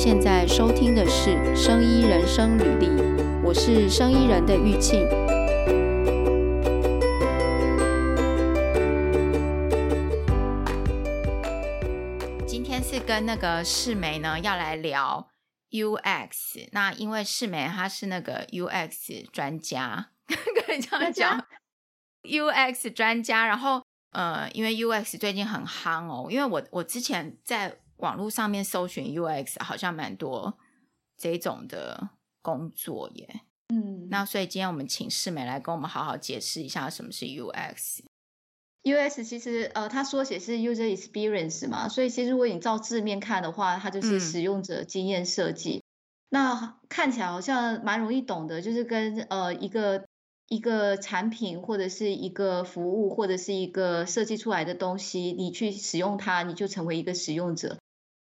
现在收听的是《生医人生履历》，我是生医人的玉庆。今天是跟那个世梅呢要来聊 UX，那因为世梅她是那个 UX 专家，可以这样讲，UX 专家。然后呃，因为 UX 最近很夯哦，因为我我之前在。网络上面搜寻 UX 好像蛮多这种的工作耶，嗯，那所以今天我们请世美来跟我们好好解释一下什么是 UX。UX 其实呃，它缩写是 User Experience 嘛，所以其实如果你照字面看的话，它就是使用者经验设计。嗯、那看起来好像蛮容易懂的，就是跟呃一个一个产品或者是一个服务或者是一个设计出来的东西，你去使用它，你就成为一个使用者。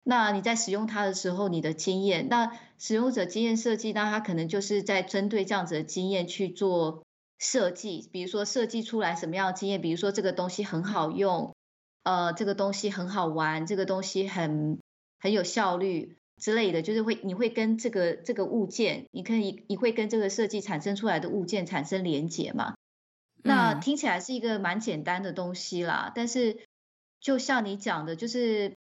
那你在使用它的时候，你的经验，那使用者经验设计，那它可能就是在针对这样子的经验去做设计，比如说设计出来什么样的经验，比如说这个东西很好用，呃，这个东西很好玩，这个东西很很有效率之类的，就是会你会跟这个这个物件，你可以你会跟这个设计产生出来的物件产生连结嘛？那听起来是一个蛮简单的东西啦，但是就像你讲的，就是。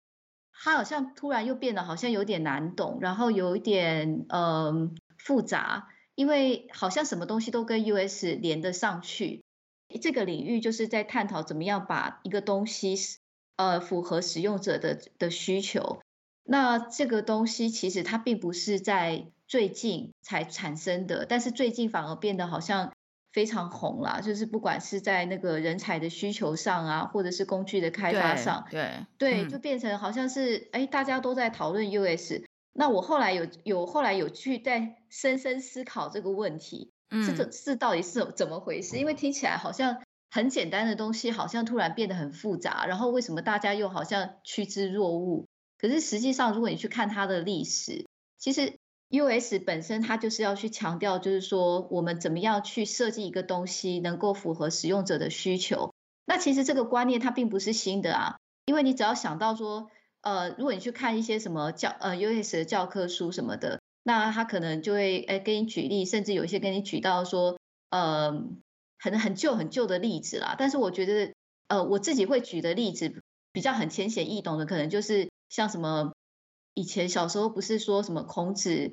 它好像突然又变得好像有点难懂，然后有一点嗯、复杂，因为好像什么东西都跟 US 连得上去。这个领域就是在探讨怎么样把一个东西呃符合使用者的的需求。那这个东西其实它并不是在最近才产生的，但是最近反而变得好像。非常红啦，就是不管是在那个人才的需求上啊，或者是工具的开发上，对对，就变成好像是哎，大家都在讨论 US。那我后来有有后来有去在深深思考这个问题，嗯、是这是到底是怎么回事？因为听起来好像很简单的东西，好像突然变得很复杂，然后为什么大家又好像趋之若鹜？可是实际上，如果你去看它的历史，其实。U.S. 本身它就是要去强调，就是说我们怎么样去设计一个东西能够符合使用者的需求。那其实这个观念它并不是新的啊，因为你只要想到说，呃，如果你去看一些什么教呃 U.S. 的教科书什么的，那他可能就会哎给你举例，甚至有一些给你举到说，呃，很很旧很旧的例子啦。但是我觉得，呃，我自己会举的例子比较很浅显易懂的，可能就是像什么以前小时候不是说什么孔子。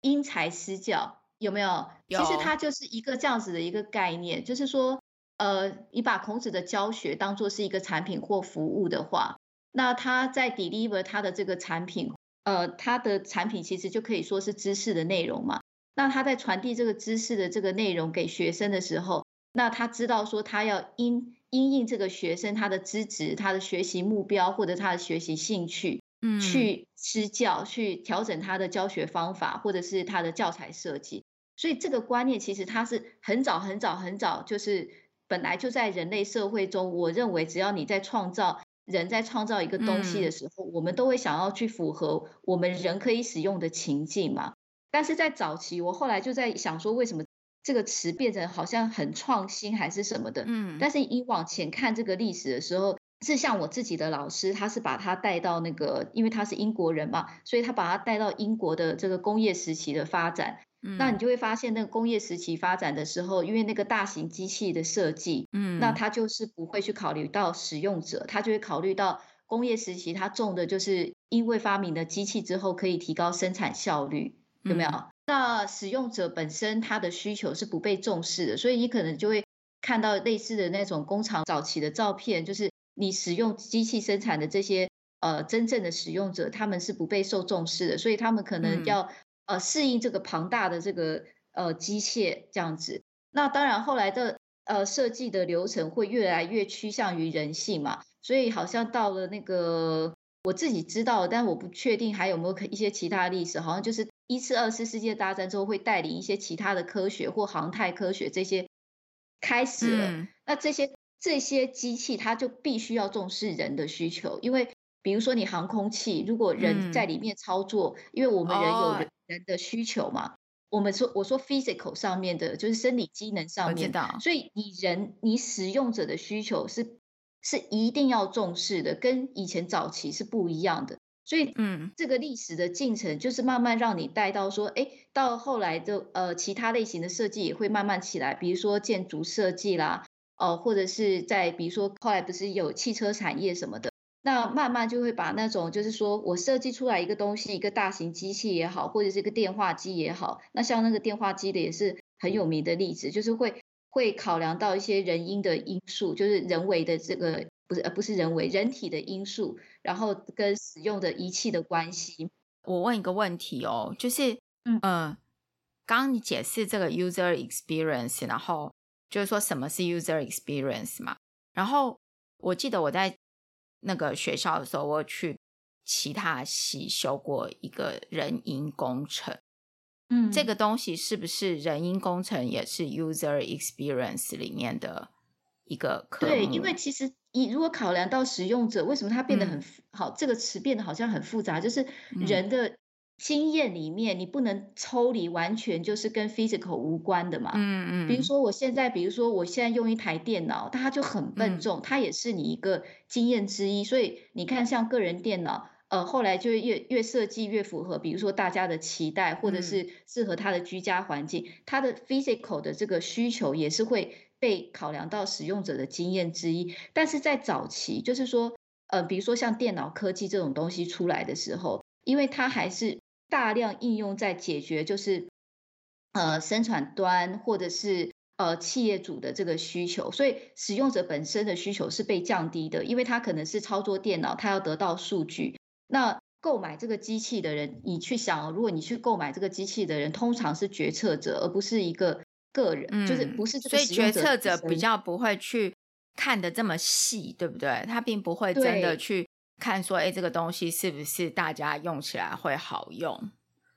因材施教有没有？有。其实它就是一个这样子的一个概念，就是说，呃，你把孔子的教学当做是一个产品或服务的话，那他在 deliver 他的这个产品，呃，他的产品其实就可以说是知识的内容嘛。那他在传递这个知识的这个内容给学生的时候，那他知道说他要因因应这个学生他的资质、他的学习目标或者他的学习兴趣。嗯，去施教，去调整他的教学方法，或者是他的教材设计。所以这个观念其实它是很早很早很早，就是本来就在人类社会中。我认为，只要你在创造人在创造一个东西的时候，我们都会想要去符合我们人可以使用的情境嘛。但是在早期，我后来就在想说，为什么这个词变成好像很创新还是什么的？嗯，但是你往前看这个历史的时候。是像我自己的老师，他是把他带到那个，因为他是英国人嘛，所以他把他带到英国的这个工业时期的发展。嗯，那你就会发现，那个工业时期发展的时候，因为那个大型机器的设计，嗯，那他就是不会去考虑到使用者，他就会考虑到工业时期他重的就是因为发明了机器之后可以提高生产效率，有没有？嗯，那使用者本身他的需求是不被重视的，所以你可能就会看到类似的那种工厂早期的照片，就是。你使用机器生产的这些呃真正的使用者，他们是不被受重视的，所以他们可能要、嗯、呃适应这个庞大的这个呃机械这样子。那当然后来的呃设计的流程会越来越趋向于人性嘛，所以好像到了那个我自己知道，但我不确定还有没有一些其他历史，好像就是一次二次世界大战之后会带领一些其他的科学或航太科学这些开始了，嗯、那这些。这些机器它就必须要重视人的需求，因为比如说你航空器，如果人在里面操作，嗯、因为我们人有人人的需求嘛，哦、我们说我说 physical 上面的就是生理机能上面，所以你人你使用者的需求是是一定要重视的，跟以前早期是不一样的。所以，嗯，这个历史的进程就是慢慢让你带到说，哎，到后来的呃，其他类型的设计也会慢慢起来，比如说建筑设计啦，哦、呃，或者是在比如说后来不是有汽车产业什么的，那慢慢就会把那种就是说我设计出来一个东西，一个大型机器也好，或者是一个电话机也好，那像那个电话机的也是很有名的例子，就是会会考量到一些人因的因素，就是人为的这个。不是，呃不是人为人体的因素，然后跟使用的仪器的关系。我问一个问题哦，就是，嗯，呃、刚刚你解释这个 user experience，然后就是说什么是 user experience 嘛？然后我记得我在那个学校的时候，我去其他系修过一个人因工程，嗯，这个东西是不是人因工程也是 user experience 里面的一个科目？对，因为其实。你如果考量到使用者，为什么它变得很好？嗯、这个词变得好像很复杂，就是人的经验里面，你不能抽离，完全就是跟 physical 无关的嘛。嗯嗯。比如说，我现在，比如说，我现在用一台电脑，它就很笨重，它也是你一个经验之一。所以你看，像个人电脑，呃，后来就越越设计越符合，比如说大家的期待，或者是适合他的居家环境，它的 physical 的这个需求也是会。被考量到使用者的经验之一，但是在早期，就是说，呃，比如说像电脑科技这种东西出来的时候，因为它还是大量应用在解决，就是呃生产端或者是呃企业主的这个需求，所以使用者本身的需求是被降低的，因为他可能是操作电脑，他要得到数据。那购买这个机器的人，你去想，如果你去购买这个机器的人，通常是决策者，而不是一个。个人、嗯、就是不是这个，所以决策者比较不会去看的这么细，对不对？他并不会真的去看说，哎，这个东西是不是大家用起来会好用？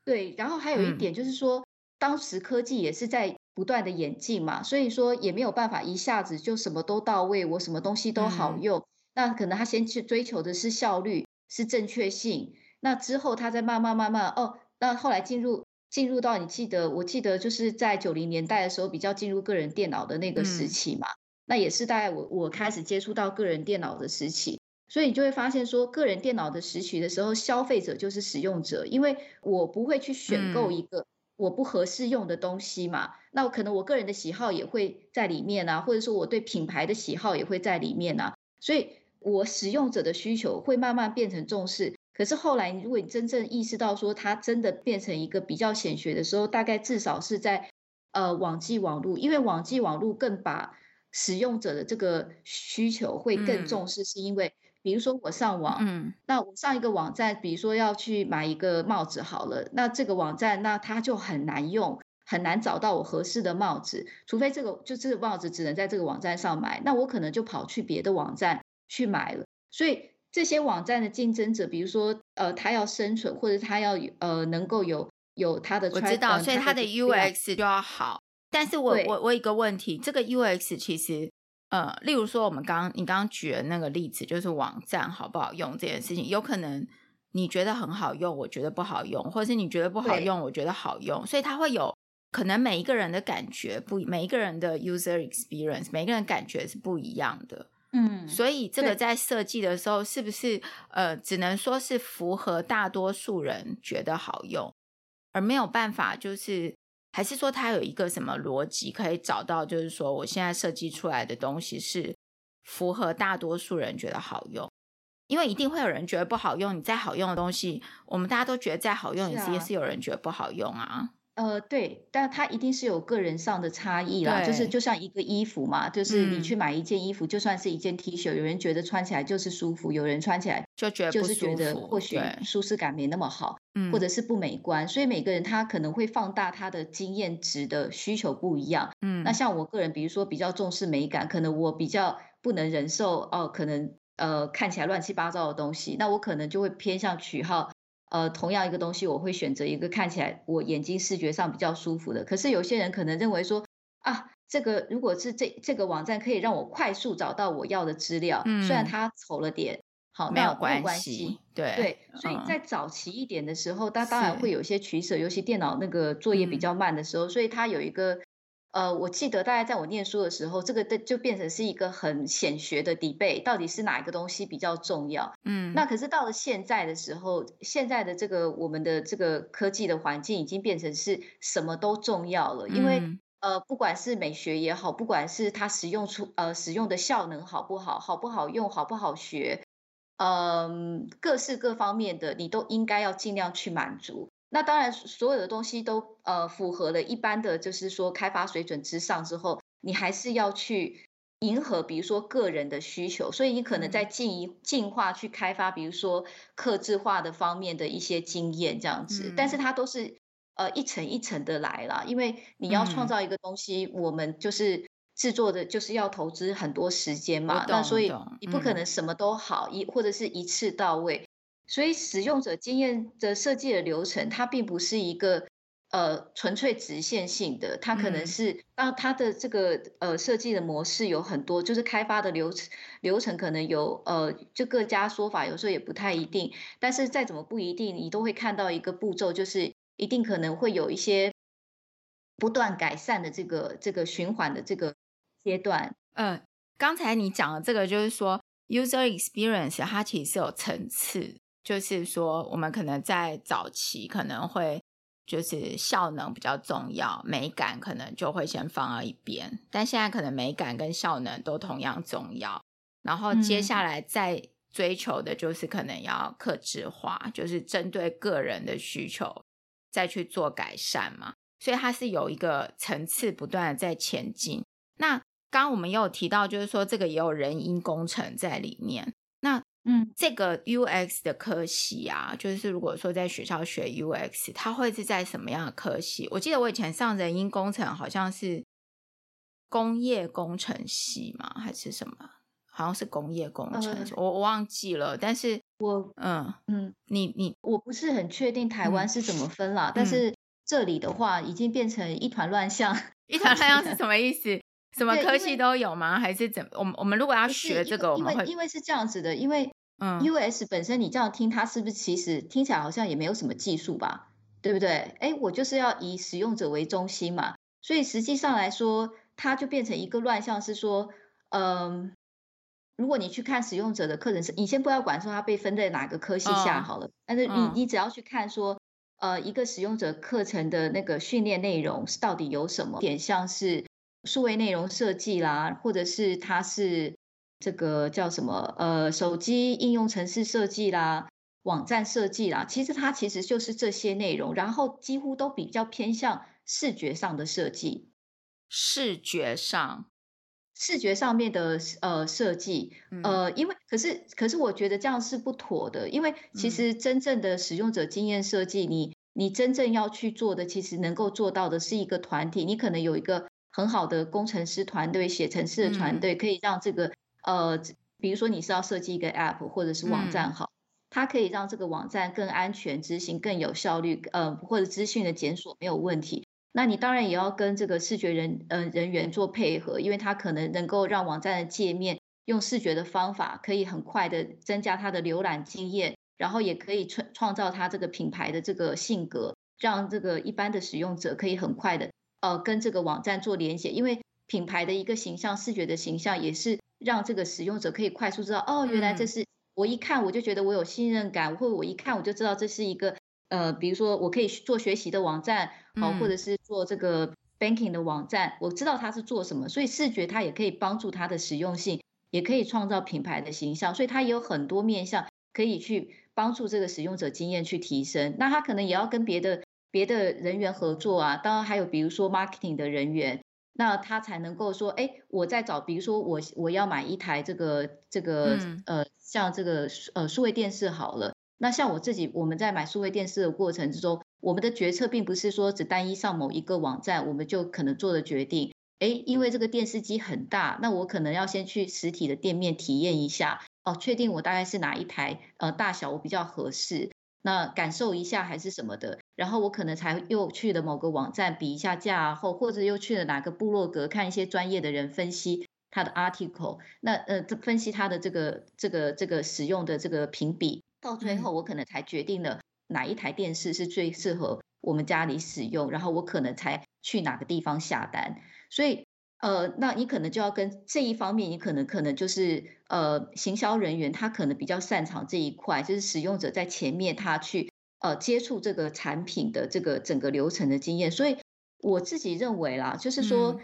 对。然后还有一点就是说，嗯、当时科技也是在不断的演进嘛，所以说也没有办法一下子就什么都到位，我什么东西都好用。嗯、那可能他先去追求的是效率，是正确性。那之后他再慢慢慢慢哦，那后来进入。进入到你记得，我记得就是在九零年代的时候，比较进入个人电脑的那个时期嘛。嗯、那也是大概我我开始接触到个人电脑的时期，所以你就会发现说，个人电脑的时期的时候，消费者就是使用者，因为我不会去选购一个我不合适用的东西嘛。嗯、那可能我个人的喜好也会在里面啊，或者说我对品牌的喜好也会在里面啊，所以我使用者的需求会慢慢变成重视。可是后来，如果你真正意识到说它真的变成一个比较显学的时候，大概至少是在呃网际网络，因为网际网络更把使用者的这个需求会更重视，是因为比如说我上网，嗯，那我上一个网站，比如说要去买一个帽子好了，那这个网站那它就很难用，很难找到我合适的帽子，除非这个就这个帽子只能在这个网站上买，那我可能就跑去别的网站去买了，所以。这些网站的竞争者，比如说，呃，他要生存，或者他要呃，能够有有他的，我知道，所以他的 UX 就要好。但是我我我有一个问题，这个 UX 其实，呃，例如说我们刚刚你刚刚举的那个例子，就是网站好不好用这件事情，有可能你觉得很好用，我觉得不好用，或者是你觉得不好用，我觉得好用，所以它会有可能每一个人的感觉不，每一个人的 user experience，每一个人感觉是不一样的。嗯，所以这个在设计的时候，是不是呃，只能说是符合大多数人觉得好用，而没有办法，就是还是说它有一个什么逻辑可以找到，就是说我现在设计出来的东西是符合大多数人觉得好用，因为一定会有人觉得不好用。你再好用的东西，我们大家都觉得再好用，也是有人觉得不好用啊。呃，对，但它一定是有个人上的差异啦，就是就像一个衣服嘛，就是你去买一件衣服，嗯、就算是一件 T 恤，有人觉得穿起来就是舒服，有人穿起来就觉得就是觉得或许舒适感没那么好，或者是不美观，所以每个人他可能会放大他的经验值的需求不一样。嗯，那像我个人，比如说比较重视美感，可能我比较不能忍受哦，可能呃看起来乱七八糟的东西，那我可能就会偏向取号。呃，同样一个东西，我会选择一个看起来我眼睛视觉上比较舒服的。可是有些人可能认为说，啊，这个如果是这这个网站可以让我快速找到我要的资料，嗯、虽然它丑了点，好，没有关系。对对，所以在早期一点的时候，它当然会有一些取舍，尤其电脑那个作业比较慢的时候，所以它有一个呃，我记得大概在我念书的时候，这个的就变成是一个很显学的 debate，到底是哪一个东西比较重要？嗯，那可是到了现在的时候，现在的这个我们的这个科技的环境已经变成是什么都重要了，因为。嗯呃，不管是美学也好，不管是它使用出呃使用的效能好不好，好不好用，好不好学，嗯、呃，各式各方面的你都应该要尽量去满足。那当然，所有的东西都呃符合了一般的就是说开发水准之上之后，你还是要去迎合，比如说个人的需求，所以你可能在进一进化去开发，比如说客制化的方面的一些经验这样子，嗯、但是它都是。呃，一层一层的来了，因为你要创造一个东西，嗯、我们就是制作的，就是要投资很多时间嘛。那所以你不可能什么都好一、嗯、或者是一次到位。所以使用者经验的设计的流程，它并不是一个呃纯粹直线性的，它可能是当它的这个呃设计的模式有很多，就是开发的流程流程可能有呃就各家说法，有时候也不太一定。但是再怎么不一定，你都会看到一个步骤，就是。一定可能会有一些不断改善的这个这个循环的这个阶段。嗯，刚才你讲的这个就是说，user experience 它其实是有层次，就是说我们可能在早期可能会就是效能比较重要，美感可能就会先放到一边，但现在可能美感跟效能都同样重要。然后接下来再追求的就是可能要克制化，就是针对个人的需求。再去做改善嘛，所以它是有一个层次不断的在前进。那刚刚我们也有提到，就是说这个也有人因工程在里面。那嗯，这个 UX 的科系啊，就是如果说在学校学 UX，它会是在什么样的科系？我记得我以前上人因工程好像是工业工程系嘛，还是什么？好像是工业工程，嗯、我我忘记了。但是。我嗯嗯，你你我不是很确定台湾是怎么分啦，嗯、但是这里的话已经变成一团乱象。一团乱象是 什么意思？什么科系都有吗？还是怎么？我们我们如果要学这个，因为因为，因为是这样子的，因为嗯，US 本身你这样听，它是不是其实听起来好像也没有什么技术吧？对不对？哎，我就是要以使用者为中心嘛，所以实际上来说，它就变成一个乱象，是说嗯。如果你去看使用者的课程是，你先不要管说它被分在哪个科系下好了，oh. 但是你你只要去看说，呃，一个使用者课程的那个训练内容是到底有什么，点像是数位内容设计啦，或者是它是这个叫什么，呃，手机应用程式设计啦，网站设计啦，其实它其实就是这些内容，然后几乎都比较偏向视觉上的设计，视觉上。视觉上面的呃设计，呃，因为可是可是我觉得这样是不妥的，因为其实真正的使用者经验设计，你你真正要去做的，其实能够做到的是一个团体，你可能有一个很好的工程师团队、写程式的团队，可以让这个呃，比如说你是要设计一个 app 或者是网站好，它可以让这个网站更安全执行、更有效率，呃，或者资讯的检索没有问题。那你当然也要跟这个视觉人呃人员做配合，因为他可能能够让网站的界面用视觉的方法，可以很快的增加他的浏览经验，然后也可以创创造他这个品牌的这个性格，让这个一般的使用者可以很快的呃跟这个网站做连接，因为品牌的一个形象，视觉的形象也是让这个使用者可以快速知道哦，原来这是我一看我就觉得我有信任感，或者我一看我就知道这是一个。呃，比如说我可以做学习的网站，好、哦，或者是做这个 banking 的网站，我知道它是做什么，所以视觉它也可以帮助它的实用性，也可以创造品牌的形象，所以它也有很多面向可以去帮助这个使用者经验去提升。那它可能也要跟别的别的人员合作啊，当然还有比如说 marketing 的人员，那他才能够说，哎，我在找，比如说我我要买一台这个这个呃，像这个呃数位电视好了。那像我自己，我们在买数位电视的过程之中，我们的决策并不是说只单一上某一个网站，我们就可能做的决定。诶，因为这个电视机很大，那我可能要先去实体的店面体验一下，哦，确定我大概是哪一台，呃，大小我比较合适，那感受一下还是什么的，然后我可能才又去了某个网站比一下价后，或者又去了哪个部落格看一些专业的人分析他的 article，那呃，分析他的这个这个这个使用的这个评比。到最后，我可能才决定了哪一台电视是最适合我们家里使用，然后我可能才去哪个地方下单。所以呃，那你可能就要跟这一方面，你可能可能就是呃，行销人员他可能比较擅长这一块，就是使用者在前面他去呃接触这个产品的这个整个流程的经验。所以我自己认为啦，就是说，嗯、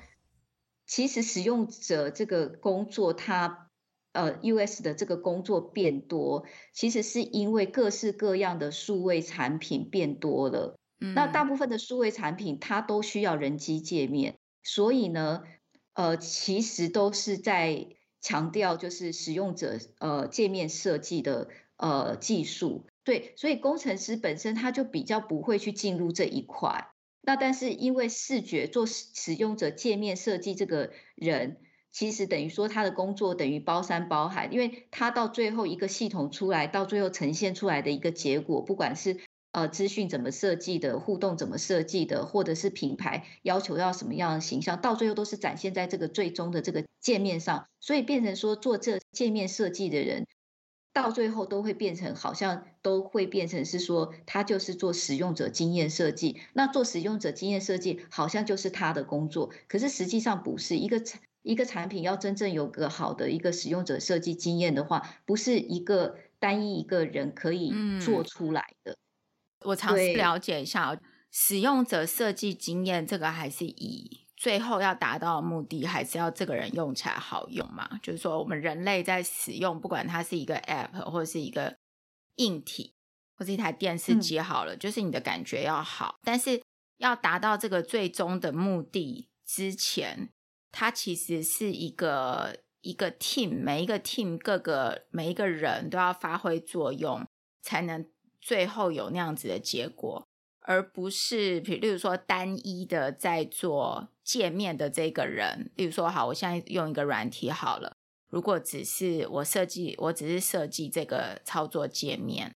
其实使用者这个工作它。呃，US 的这个工作变多，其实是因为各式各样的数位产品变多了。嗯，那大部分的数位产品它都需要人机界面，所以呢，呃，其实都是在强调就是使用者呃界面设计的呃技术。对，所以工程师本身他就比较不会去进入这一块。那但是因为视觉做使用者界面设计这个人。其实等于说他的工作等于包山包海，因为他到最后一个系统出来，到最后呈现出来的一个结果，不管是呃资讯怎么设计的，互动怎么设计的，或者是品牌要求要什么样的形象，到最后都是展现在这个最终的这个界面上。所以变成说做这界面设计的人，到最后都会变成好像都会变成是说他就是做使用者经验设计。那做使用者经验设计好像就是他的工作，可是实际上不是一个。一个产品要真正有个好的一个使用者设计经验的话，不是一个单一一个人可以做出来的。嗯、我尝试了解一下，使用者设计经验这个还是以最后要达到的目的，还是要这个人用起来好用嘛？就是说，我们人类在使用，不管它是一个 App 或者是一个硬体，或是一台电视机好了，嗯、就是你的感觉要好，但是要达到这个最终的目的之前。它其实是一个一个 team，每一个 team 各个每一个人都要发挥作用，才能最后有那样子的结果，而不是比，例如说单一的在做界面的这个人。例如说，好，我现在用一个软体好了，如果只是我设计，我只是设计这个操作界面，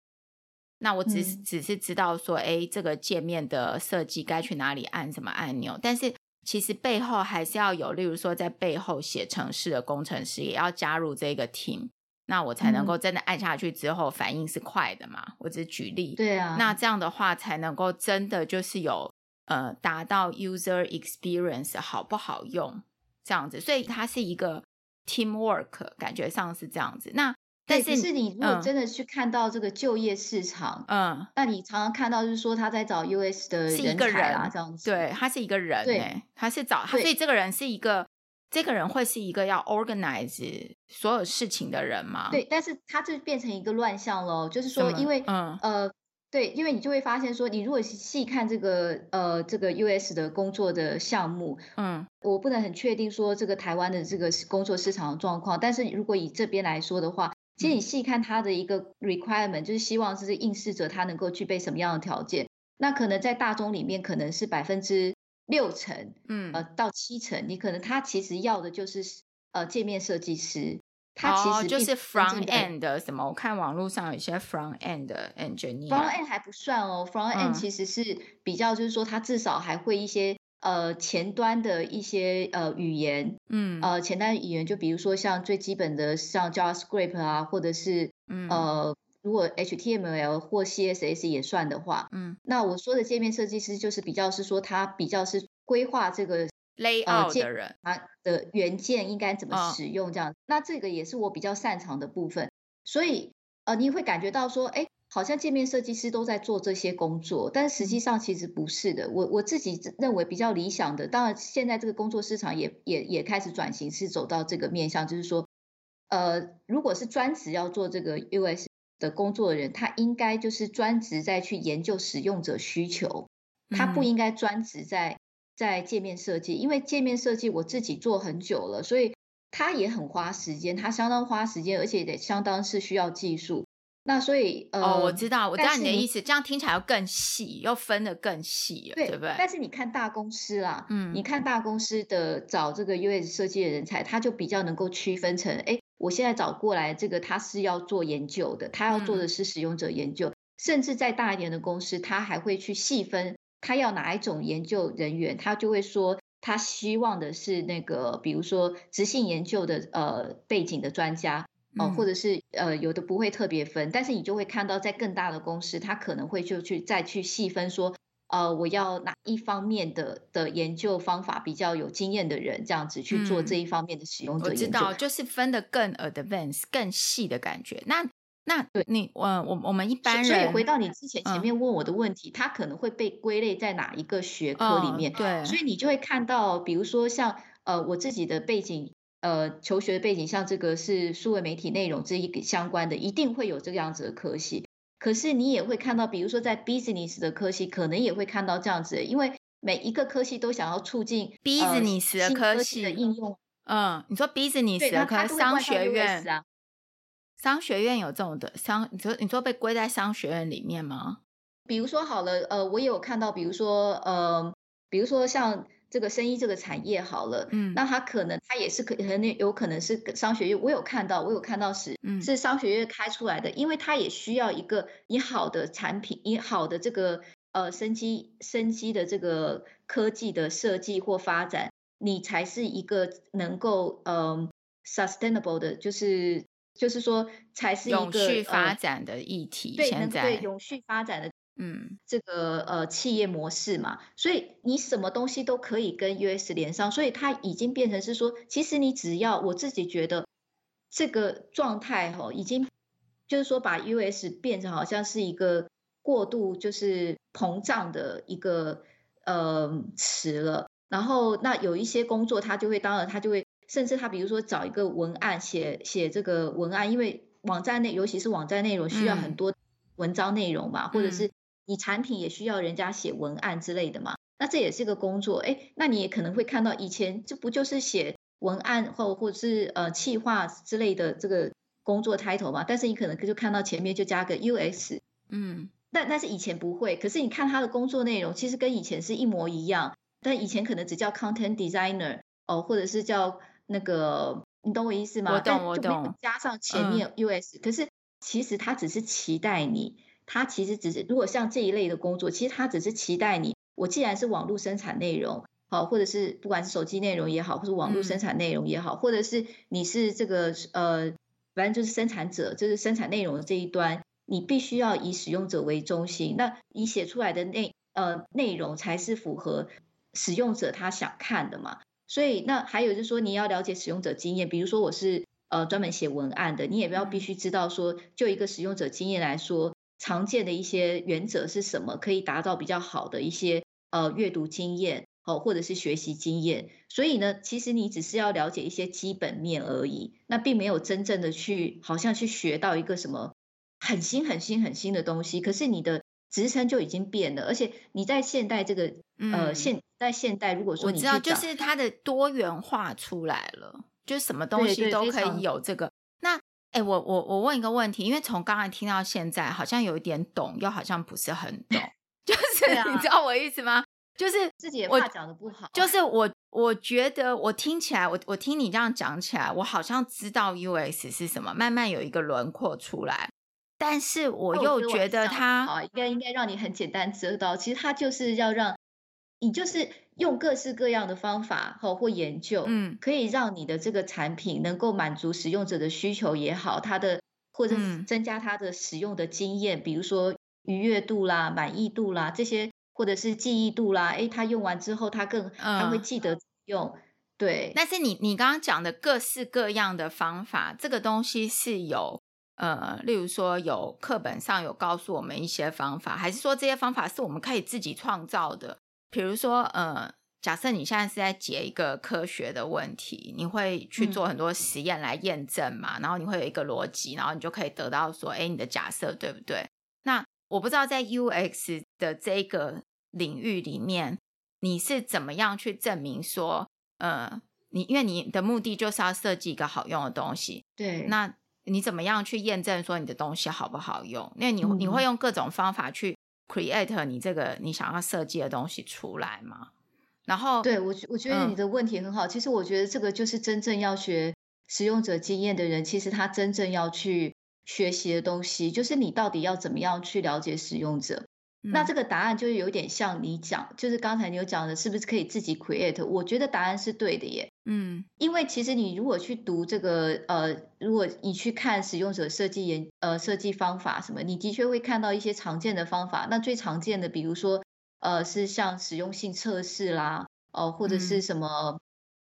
那我只是、嗯、只是知道说，哎，这个界面的设计该去哪里按什么按钮，但是。其实背后还是要有，例如说在背后写程式的工程师也要加入这个 team，那我才能够真的按下去之后反应是快的嘛。我只举例，对啊，那这样的话才能够真的就是有呃达到 user experience 好不好用这样子，所以它是一个 teamwork，感觉上是这样子。那但是，是你如果真的去看到这个就业市场，嗯，那你常常看到就是说他在找 US 的一个人才啊，这样子，对，他是一个人，对，他是找，所以这个人是一个，这个人会是一个要 organize 所有事情的人吗？对，但是他就变成一个乱象喽，就是说，因为，嗯，呃，对，因为你就会发现说，你如果细看这个，呃，这个 US 的工作的项目，嗯，我不能很确定说这个台湾的这个工作市场的状况，但是如果以这边来说的话。其实你细看他的一个 requirement，就是希望是这应试者他能够具备什么样的条件。那可能在大中里面可能是百分之六成，嗯，呃，到七成，你可能他其实要的就是呃界面设计师。他其实、哦、就是 front end 的什么？我看网络上有些 front end 的 engineer。front end 还不算哦，front end 其实是比较就是说他至少还会一些。呃，前端的一些呃语言，嗯，呃，前端语言就比如说像最基本的像 JavaScript 啊，或者是，嗯，呃，如果 HTML 或 CSS 也算的话，嗯，那我说的界面设计师就是比较是说他比较是规划这个 layout 的人，他、呃、的元件应该怎么使用这样，哦、那这个也是我比较擅长的部分，所以呃，你会感觉到说，哎。好像界面设计师都在做这些工作，但实际上其实不是的。我我自己认为比较理想的，当然现在这个工作市场也也也开始转型，是走到这个面向，就是说，呃，如果是专职要做这个 US 的工作的人，他应该就是专职在去研究使用者需求，他不应该专职在在界面设计，因为界面设计我自己做很久了，所以他也很花时间，他相当花时间，而且得相当是需要技术。那所以，呃，哦，我知道，我知道你的意思，这样听起来要更细，要分得更细了，对，对不对？但是你看大公司啦，嗯，你看大公司的找这个 UX 设计的人才，他就比较能够区分成，哎，我现在找过来这个他是要做研究的，他要做的是使用者研究，嗯，甚至再大一点的公司，他还会去细分，他要哪一种研究人员，他就会说，他希望的是那个，比如说质性研究的呃背景的专家。哦，或者是呃，有的不会特别分，但是你就会看到，在更大的公司，他可能会就去再去细分说，呃，我要哪一方面的的研究方法比较有经验的人，这样子去做这一方面的使用者研我知道，就是分得更 advanced、更细的感觉。那那对你，我我我们一般人，所以回到你之前前面问我的问题，嗯、它可能会被归类在哪一个学科里面？哦、对，所以你就会看到，比如说像呃，我自己的背景，呃，求学的背景，像这个是数位媒体内容这一个相关的，一定会有这个样子的科系。可是你也会看到，比如说在 business 的科系，可能也会看到这样子，因为每一个科系都想要促进 business 的科系的应用。嗯，你说 business 的科商学院啊，商学院有这种的商，你说你说被归在商学院里面吗？比如说好了，呃，我也有看到，比如说呃，比如说像。这个生医这个产业好了，嗯，那他可能他也是可可能有可能是商学院，我有看到，我有看到是，嗯，是商学院开出来的，因为他也需要一个你好的产品，你好的这个呃生机生机的这个科技的设计或发展，你才是一个能够嗯、呃、sustainable 的，就是就是说才是一个永续发展的议题，对，能对永续发展的。嗯，这个呃企业模式嘛，所以你什么东西都可以跟 US 连上，所以它已经变成是说，其实你只要我自己觉得这个状态哈、哦，已经就是说把 US 变成好像是一个过度就是膨胀的一个呃词了。然后那有一些工作，他就会当然他就会，甚至他比如说找一个文案写写这个文案，因为网站内尤其是网站内容需要很多文章内容嘛，嗯、或者是。你产品也需要人家写文案之类的嘛？那这也是个工作，哎，那你也可能会看到以前这不就是写文案或或者是呃企划之类的这个工作 title 嘛？但是你可能就看到前面就加个 US，嗯，但但是以前不会，可是你看他的工作内容其实跟以前是一模一样，但以前可能只叫 content designer 哦，或者是叫那个，你懂我意思吗？我懂我懂，加上前面 US，嗯，可是其实他只是期待你。他其实只是，如果像这一类的工作，其实他只是期待你。我既然是网络生产内容，好，或者是不管是手机内容也好，或者网络生产内容也好，嗯、或者是你是这个呃，反正就是生产者，就是生产内容的这一端，你必须要以使用者为中心。那你写出来的内呃内容才是符合使用者他想看的嘛。所以那还有就是说，你要了解使用者经验，比如说我是呃专门写文案的，你也不要必须知道说，就一个使用者经验来说。常见的一些原则是什么？可以达到比较好的一些呃阅读经验哦，或者是学习经验。所以呢，其实你只是要了解一些基本面而已，那并没有真正的去好像去学到一个什么很新很新很新的东西。可是你的职称就已经变了，而且你在现代这个呃现在现代，如果说你知道，就是它的多元化出来了，就是什么东西都可以有这个。哎，我我我问一个问题，因为从刚才听到现在，好像有一点懂，又好像不是很懂，就是、啊、你知道我意思吗？就是自己也怕讲的不好，就是我我觉得我听起来，我我听你这样讲起来，我好像知道 US 是什么，慢慢有一个轮廓出来，但是我又觉得它啊，应该应该让你很简单知道，其实它就是要让你就是。用各式各样的方法或研究，嗯，可以让你的这个产品能够满足使用者的需求也好，它的或者增加它的使用的经验，嗯、比如说愉悦度啦、满意度啦这些，或者是记忆度啦，哎，他用完之后他更他会记得用，嗯、对。但是你你刚刚讲的各式各样的方法，这个东西是有呃，例如说有课本上有告诉我们一些方法，还是说这些方法是我们可以自己创造的？比如说，呃，假设你现在是在解一个科学的问题，你会去做很多实验来验证嘛？嗯、然后你会有一个逻辑，然后你就可以得到说，哎，你的假设对不对？那我不知道在 UX 的这个领域里面，你是怎么样去证明说，呃，你因为你的目的就是要设计一个好用的东西，对，那你怎么样去验证说你的东西好不好用？因为你你会用各种方法去。Create 你这个你想要设计的东西出来嘛？然后对我我觉得你的问题很好。嗯、其实我觉得这个就是真正要学使用者经验的人，其实他真正要去学习的东西，就是你到底要怎么样去了解使用者。嗯、那这个答案就是有点像你讲，就是刚才你有讲的，是不是可以自己 create？我觉得答案是对的耶。嗯，因为其实你如果去读这个呃，如果你去看使用者设计研呃设计方法什么，你的确会看到一些常见的方法。那最常见的，比如说呃，是像使用性测试啦，哦、呃，或者是什么、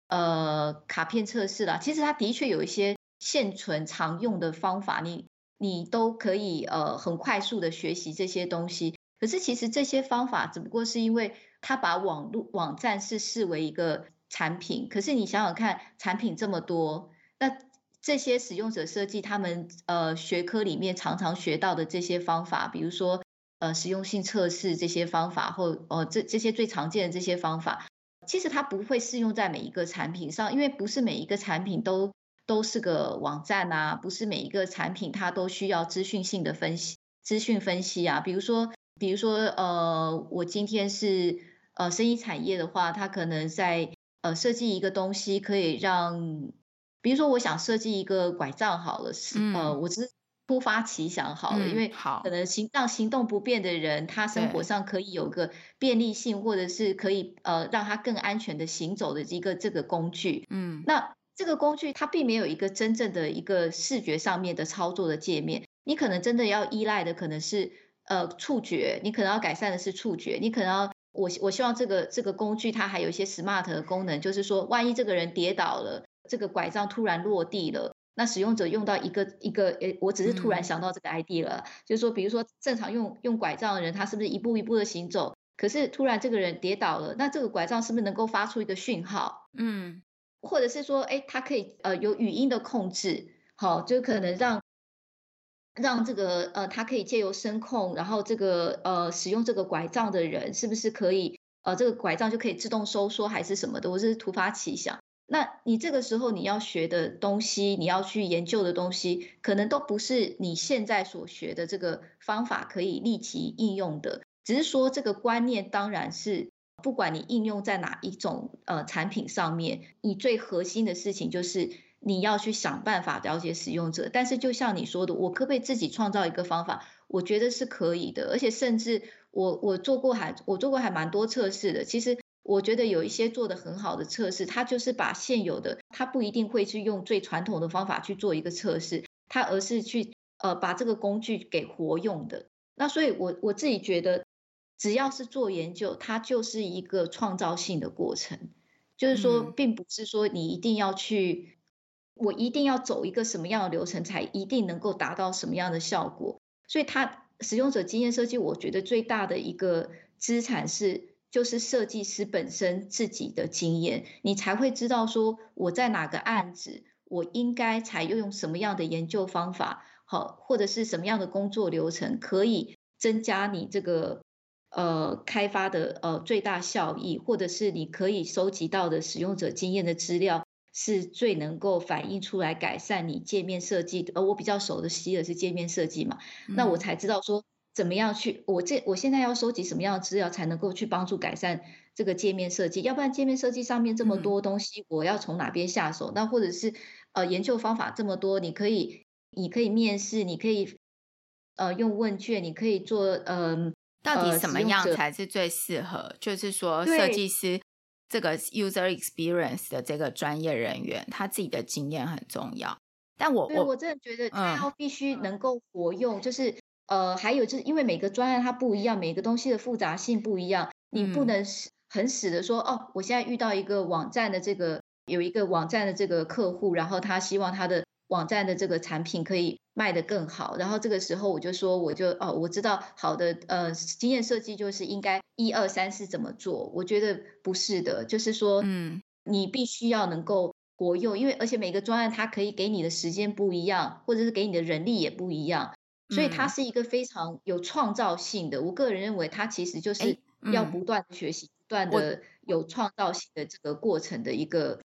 嗯、呃卡片测试啦，其实它的确有一些现存常用的方法，你你都可以呃很快速的学习这些东西。可是其实这些方法只不过是因为它把网络网站是视为一个产品，可是你想想看，产品这么多，那这些使用者设计他们呃学科里面常常学到的这些方法，比如说。呃，实用性测试这些方法，或呃，这这些最常见的这些方法，其实它不会适用在每一个产品上，因为不是每一个产品都都是个网站啊，不是每一个产品它都需要资讯性的分析、资讯分析啊。比如说，比如说，呃，我今天是呃，生意产业的话，它可能在呃设计一个东西，可以让，比如说，我想设计一个拐杖，好了，是呃，我只是。突发奇想好了，嗯、因为可能行让行动不便的人，他生活上可以有个便利性，或者是可以呃让他更安全的行走的一个这个工具。嗯，那这个工具它并没有一个真正的一个视觉上面的操作的界面，你可能真的要依赖的可能是呃触觉，你可能要改善的是触觉，你可能要我我希望这个这个工具它还有一些 smart 的功能，就是说万一这个人跌倒了，这个拐杖突然落地了。那使用者用到一个一个，诶，我只是突然想到这个 ID 了，嗯、就是说，比如说正常用用拐杖的人，他是不是一步一步的行走？可是突然这个人跌倒了，那这个拐杖是不是能够发出一个讯号？嗯，或者是说，诶，它可以呃有语音的控制，好，就可能让让这个呃，它可以借由声控，然后这个呃使用这个拐杖的人是不是可以呃这个拐杖就可以自动收缩还是什么的？我是突发奇想。那你这个时候你要学的东西，你要去研究的东西，可能都不是你现在所学的这个方法可以立即应用的。只是说这个观念当然是，不管你应用在哪一种呃产品上面，你最核心的事情就是你要去想办法了解使用者。但是就像你说的，我可不可以自己创造一个方法？我觉得是可以的，而且甚至我我做过还我做过还蛮多测试的，其实。我觉得有一些做的很好的测试，它就是把现有的，它不一定会去用最传统的方法去做一个测试，它而是去呃把这个工具给活用的。那所以我，我我自己觉得，只要是做研究，它就是一个创造性的过程，就是说，并不是说你一定要去，我一定要走一个什么样的流程才一定能够达到什么样的效果。所以，它使用者经验设计，我觉得最大的一个资产是。就是设计师本身自己的经验，你才会知道说我在哪个案子，我应该采用什么样的研究方法，好，或者是什么样的工作流程，可以增加你这个呃开发的呃最大效益，或者是你可以收集到的使用者经验的资料是最能够反映出来改善你界面设计的。而我比较熟的希尔是界面设计嘛，嗯、那我才知道说。怎么样去？我这我现在要收集什么样的资料才能够去帮助改善这个界面设计？要不然界面设计上面这么多东西，我要从哪边下手？嗯、那或者是呃研究方法这么多，你可以你可以面试，你可以呃用问卷，你可以做呃到底什么样才是最适合？就是说设计师这个 user experience 的这个专业人员，他自己的经验很重要。但我我我真的觉得他要必须能够活用，嗯、就是。呃，还有就是因为每个专案它不一样，每个东西的复杂性不一样，你不能很死的说，嗯、哦，我现在遇到一个网站的这个有一个网站的这个客户，然后他希望他的网站的这个产品可以卖得更好，然后这个时候我就说，我就哦，我知道好的，呃，经验设计就是应该一二三四怎么做，我觉得不是的，就是说，嗯，你必须要能够活用，因为而且每个专案它可以给你的时间不一样，或者是给你的人力也不一样。所以它是一个非常有创造性的，嗯、我个人认为它其实就是要不断学习、嗯、不断的有创造性的这个过程的一个，我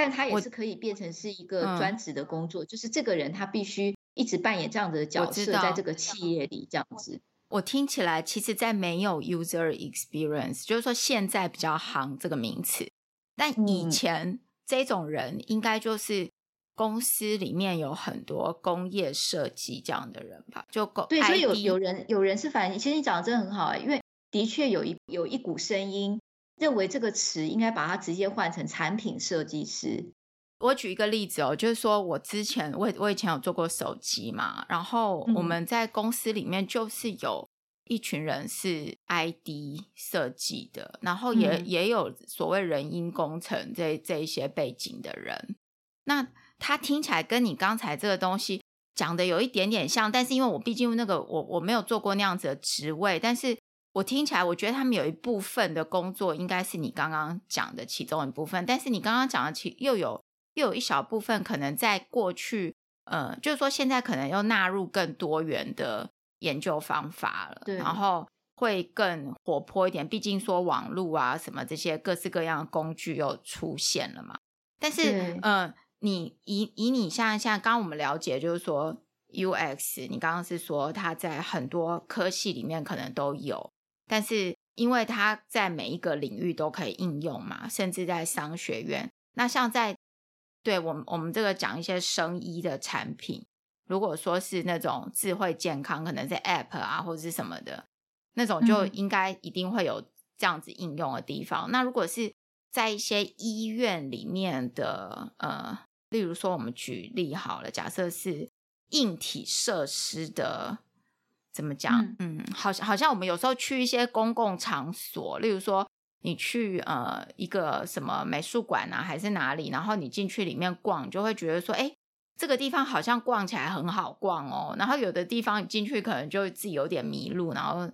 但他也是可以变成是一个专职的工作，嗯、就是这个人他必须一直扮演这样的角色，在这个企业里这样子。我听起来，其实，在没有 user experience，就是说现在比较行这个名词，但以前这种人应该就是。公司里面有很多工业设计这样的人吧，就工对，所以有有人有人是反映，其实你讲的真的很好啊，因为的确有一有一股声音认为这个词应该把它直接换成产品设计师。我举一个例子哦，就是说我之前我我以前有做过手机嘛，然后我们在公司里面就是有一群人是 ID 设计的，然后也、嗯、也有所谓人因工程这这一些背景的人。那他听起来跟你刚才这个东西讲的有一点点像，但是因为我毕竟那个我我没有做过那样子的职位，但是我听起来我觉得他们有一部分的工作应该是你刚刚讲的其中一部分，但是你刚刚讲的其又有又有一小部分可能在过去，呃，就是说现在可能又纳入更多元的。研究方法了，对，然后会更活泼一点。毕竟说网络啊什么这些各式各样的工具又出现了嘛。但是，嗯、呃，你以以你像像刚刚我们了解，就是说 UX，你刚刚是说它在很多科系里面可能都有，但是因为它在每一个领域都可以应用嘛，甚至在商学院。那像在对我们我们这个讲一些生医的产品。如果说是那种智慧健康，可能是 App 啊，或者是什么的那种，就应该一定会有这样子应用的地方。嗯、那如果是在一些医院里面的，呃，例如说我们举例好了，假设是硬体设施的，怎么讲？嗯，嗯，好像好像我们有时候去一些公共场所，例如说你去呃一个什么美术馆啊，还是哪里，然后你进去里面逛，你就会觉得说，哎。这个地方好像逛起来很好逛哦，然后有的地方你进去可能就自己有点迷路，然后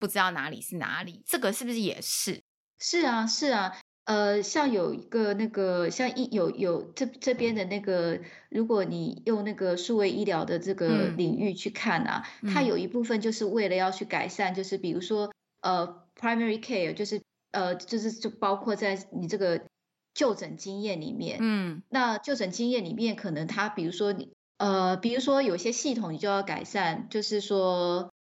不知道哪里是哪里。这个是不是也是？是啊，是啊。呃，像有一个那个，像一有有这这边的那个，如果你用那个数位医疗的这个领域去看啊，嗯、它有一部分就是为了要去改善，就是比如说呃，primary care，就是呃，就是就包括在你这个。就诊经验里面，嗯，那就诊经验里面，可能它比如说你，呃，比如说有些系统你就要改善，就是说，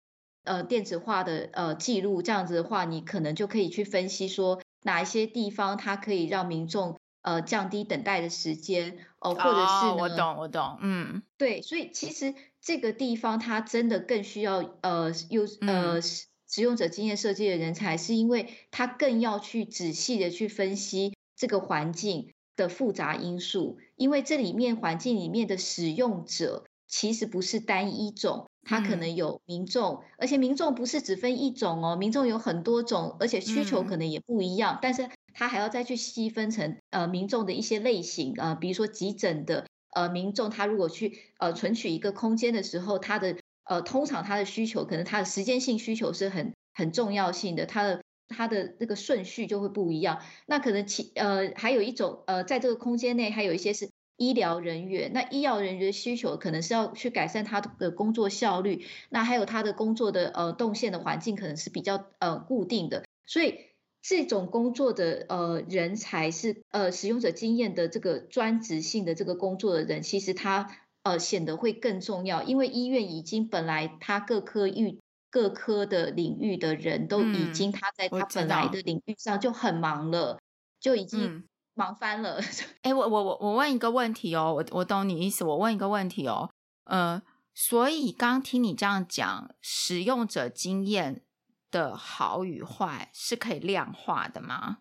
呃，电子化的呃记录，这样子的话，你可能就可以去分析说哪一些地方它可以让民众呃降低等待的时间，哦、呃，或者是呢，我懂我懂，嗯，对，所以其实这个地方它真的更需要呃有呃使用者经验设计的人才，是因为它更要去仔细的去分析。这个环境的复杂因素，因为这里面环境里面的使用者其实不是单一种，它可能有民众，嗯、而且民众不是只分一种哦，民众有很多种，而且需求可能也不一样，嗯、但是它还要再去细分成呃民众的一些类型啊、呃，比如说急诊的呃民众，他如果去呃存取一个空间的时候，他的呃通常他的需求可能他的时间性需求是很很重要性的，他的。它的那个顺序就会不一样，那可能其呃还有一种呃在这个空间内还有一些是医疗人员，那医疗人员的需求可能是要去改善他的工作效率，那还有他的工作的呃动线的环境可能是比较呃固定的，所以这种工作的呃人才是呃使用者经验的这个专职性的这个工作的人，其实他呃显得会更重要，因为医院已经本来他各科域。各科的领域的人都已经，他在他本来的领域上就很忙了，就已经忙翻了。哎、嗯，我我我我问一个问题哦，我我懂你意思。我问一个问题哦，呃，所以刚听你这样讲，使用者经验的好与坏是可以量化的吗？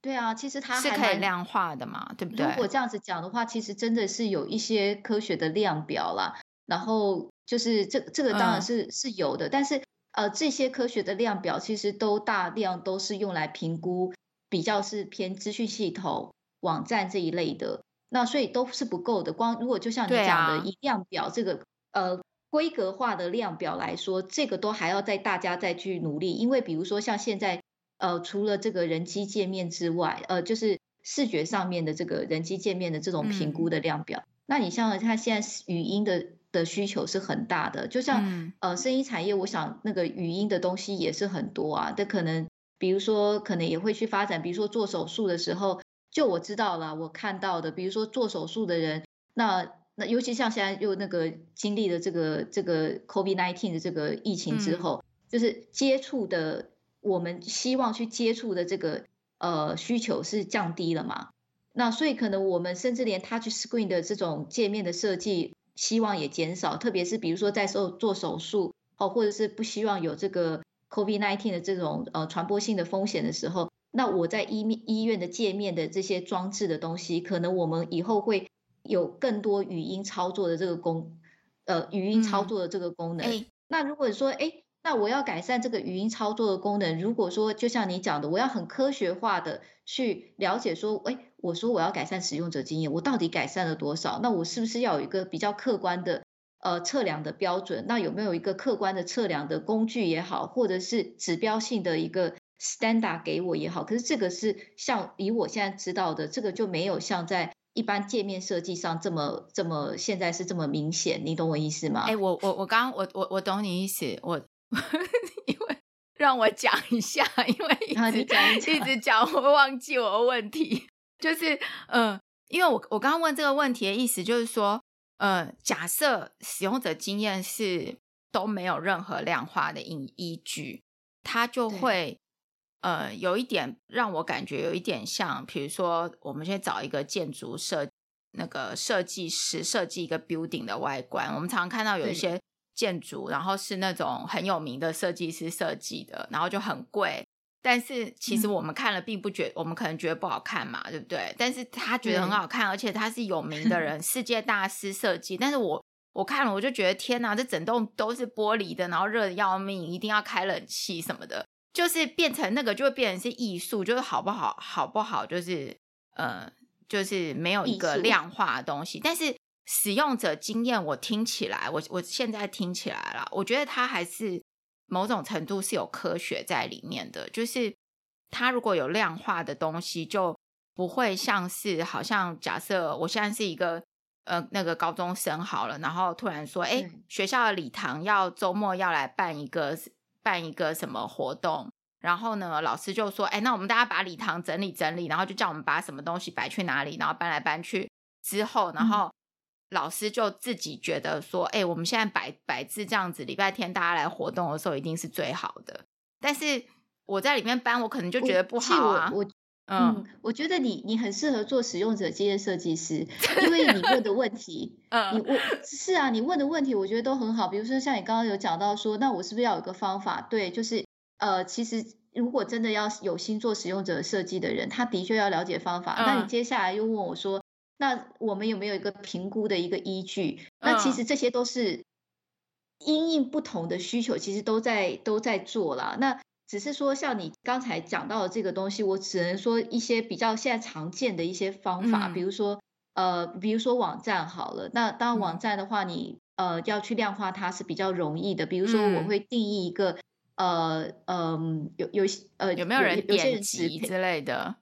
对啊，其实它是可以量化的嘛，对不对？如果这样子讲的话，其实真的是有一些科学的量表啦，然后。就是这这个当然是、嗯、是有的，但是呃这些科学的量表其实都大量都是用来评估比较是偏资讯系统网站这一类的，那所以都是不够的。光如果就像你讲的以量表这个、啊、呃规格化的量表来说，这个都还要在大家再去努力，因为比如说像现在呃除了这个人机界面之外，呃就是视觉上面的这个人机界面的这种评估的量表，嗯、那你像它现在语音的。的需求是很大的，就像、嗯、呃，声音产业，我想那个语音的东西也是很多啊。这可能，比如说，可能也会去发展，比如说做手术的时候，就我知道了，我看到的，比如说做手术的人，那那尤其像现在又那个经历了这个这个 COVID-19 的这个疫情之后，嗯、就是接触的，我们希望去接触的这个呃需求是降低了嘛？那所以可能我们甚至连 Touch Screen 的这种界面的设计。希望也减少，特别是比如说在做做手术哦，或者是不希望有这个 COVID-19 的这种呃传播性的风险的时候，那我在医医院的界面的这些装置的东西，可能我们以后会有更多语音操作的这个功，呃，语音操作的这个功能。那如果说，哎，那我要改善这个语音操作的功能，如果说就像你讲的，我要很科学化的去了解说，哎，我说我要改善使用者经验，我到底改善了多少？那我是不是要有一个比较客观的呃测量的标准？那有没有一个客观的测量的工具也好，或者是指标性的一个 standard 给我也好？可是这个是像以我现在知道的，这个就没有像在。一般界面设计上这么这么现在是这么明显，你懂我意思吗？哎，我我我刚刚我我我懂你意思，我 因为让我讲一下，因为一直讲一直讲，我忘记我的问题，就是嗯、呃，因为我我刚刚问这个问题的意思就是说，呃，假设使用者经验是都没有任何量化的依依据，它就会。呃，有一点让我感觉有一点像，比如说，我们先找一个建筑设那个设计师设计一个 building 的外观。我们常常看到有一些建筑，然后是那种很有名的设计师设计的，然后就很贵。但是其实我们看了并不觉，我们可能觉得不好看嘛，对不对？但是他觉得很好看，而且他是有名的人，世界大师设计。但是我我看了，我就觉得天哪，这整栋都是玻璃的，然后热的要命，一定要开冷气什么的。就是变成那个，就会变成是艺术，就是好不好，好不好，就是呃，就是没有一个量化的东西。但是使用者经验，我听起来，我我现在听起来了，我觉得他还是某种程度是有科学在里面的。就是它如果有量化的东西，就不会像是好像假设我现在是一个呃那个高中生好了，然后突然说，哎，学校的礼堂要周末要来办一个。办一个什么活动，然后呢，老师就说：“哎，那我们大家把礼堂整理整理，然后就叫我们把什么东西摆去哪里，然后搬来搬去。之后，然后老师就自己觉得说：‘哎，我们现在摆摆字这样子，礼拜天大家来活动的时候一定是最好的。’但是我在里面搬，我可能就觉得不好啊。我，我嗯，嗯，我觉得你你很适合做使用者经验设计师，因为你问的问题，嗯，你问是啊，你问的问题我觉得都很好。比如说像你刚刚有讲到说，那我是不是要有个方法？对，就是呃，其实如果真的要有心做使用者设计的人，他的确要了解方法。嗯、那你接下来又问我说，那我们有没有一个评估的一个依据？那其实这些都是因应不同的需求，其实都在都在做了。那只是说，像你刚才讲到的这个东西，我只能说一些比较现在常见的一些方法，嗯、比如说，呃，比如说网站好了。那当然网站的话，你呃要去量化它是比较容易的。比如说，我会定义一个，嗯、呃，嗯，有有呃有没有人点击之类的。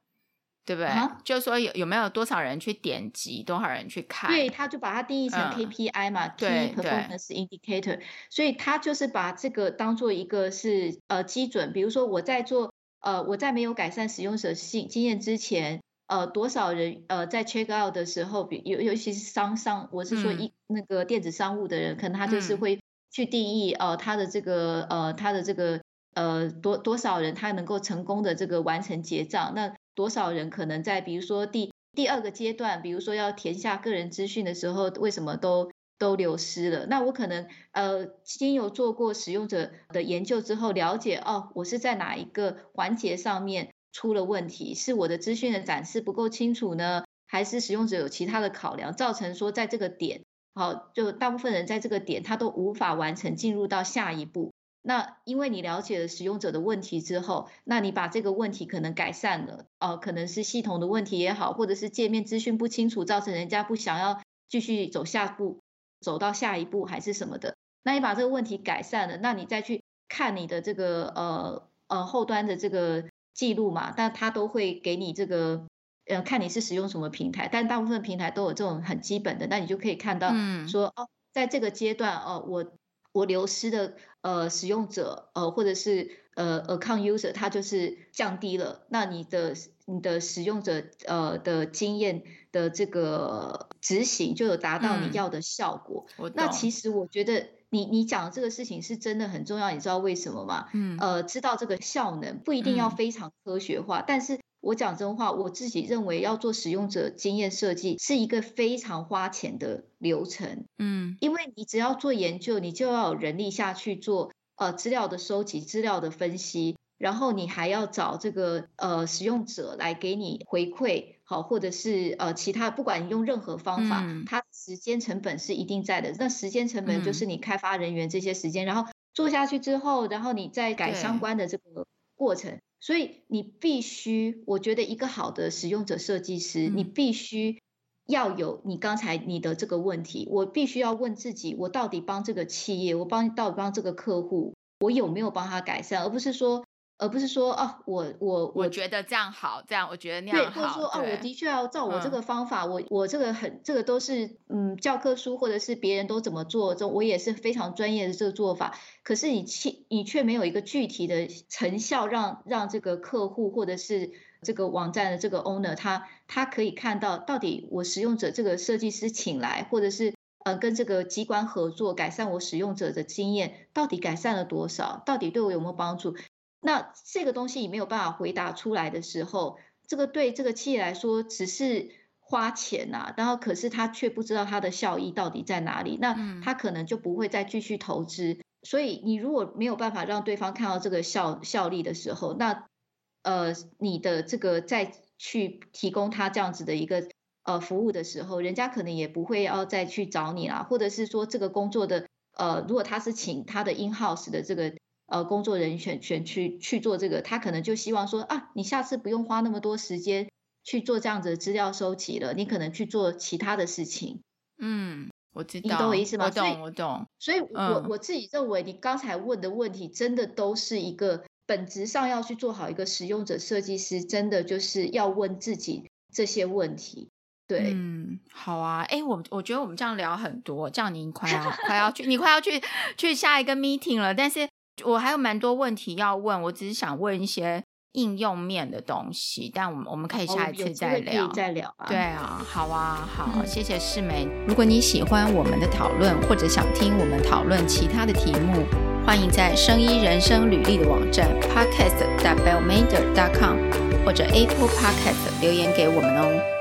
对不对？啊、就是说有有没有多少人去点击，多少人去看？对，他就把它定义成 KPI 嘛、嗯、，Key Performance Indicator。所以他就是把这个当做一个是呃基准。比如说我在做呃我在没有改善使用者性经验之前，呃多少人呃在 check out 的时候，比尤尤其是商商，我是说一、嗯、那个电子商务的人，可能他就是会去定义、嗯、呃他的这个呃他的这个呃多多少人他能够成功的这个完成结账那。多少人可能在比如说第第二个阶段，比如说要填下个人资讯的时候，为什么都都流失了？那我可能呃，经有做过使用者的研究之后，了解哦，我是在哪一个环节上面出了问题？是我的资讯的展示不够清楚呢，还是使用者有其他的考量，造成说在这个点，好，就大部分人在这个点他都无法完成进入到下一步。那因为你了解了使用者的问题之后，那你把这个问题可能改善了，呃，可能是系统的问题也好，或者是界面资讯不清楚，造成人家不想要继续走下步，走到下一步还是什么的。那你把这个问题改善了，那你再去看你的这个呃呃后端的这个记录嘛，但它都会给你这个呃看你是使用什么平台，但大部分平台都有这种很基本的，那你就可以看到说，哦，在这个阶段哦，我。我流失的呃使用者呃或者是呃 account user，它就是降低了。那你的你的使用者呃的经验的这个执行就有达到你要的效果。嗯、那其实我觉得你你讲的这个事情是真的很重要，你知道为什么吗？嗯。呃，知道这个效能不一定要非常科学化，嗯、但是。我讲真话，我自己认为要做使用者经验设计是一个非常花钱的流程，嗯，因为你只要做研究，你就要有人力下去做呃资料的收集、资料的分析，然后你还要找这个呃使用者来给你回馈，好，或者是呃其他，不管你用任何方法，嗯、它时间成本是一定在的。那时间成本就是你开发人员这些时间，然后做下去之后，然后你再改相关的这个过程。所以你必须，我觉得一个好的使用者设计师，嗯、你必须要有你刚才你的这个问题，我必须要问自己，我到底帮这个企业，我帮到底帮这个客户，我有没有帮他改善，而不是说。而不是说哦，我我我觉得这样好，这样我觉得那样好。对，或者说哦，我的确要照我这个方法，嗯、我我这个很这个都是嗯教科书或者是别人都怎么做，这我也是非常专业的这个做法。可是你却你却没有一个具体的成效让，让让这个客户或者是这个网站的这个 owner 他他可以看到到底我使用者这个设计师请来，或者是呃跟这个机关合作改善我使用者的经验，到底改善了多少？到底对我有没有帮助？那这个东西你没有办法回答出来的时候，这个对这个企业来说只是花钱呐，然后可是他却不知道它的效益到底在哪里，那他可能就不会再继续投资。所以你如果没有办法让对方看到这个效效力的时候，那呃你的这个再去提供他这样子的一个呃服务的时候，人家可能也不会要再去找你啦，或者是说这个工作的呃如果他是请他的 in house 的这个。呃，工作人员选选去去做这个，他可能就希望说啊，你下次不用花那么多时间去做这样子的资料收集了，你可能去做其他的事情。嗯，我知道，你懂我意思吗？我懂，我懂。所以，我我自己认为，你刚才问的问题，真的都是一个本质上要去做好一个使用者设计师，真的就是要问自己这些问题。对，嗯，好啊，哎，我我觉得我们这样聊很多，这样你快要快要去，你快要去去下一个 meeting 了，但是。我还有蛮多问题要问，我只是想问一些应用面的东西，但我们我们可以下一次再聊。哦、再聊啊。对啊，好啊，好，嗯、谢谢世梅。如果你喜欢我们的讨论，或者想听我们讨论其他的题目，欢迎在生医人生履历的网站 podcast.bellmader.com 或者 Apple Podcast 留言给我们哦。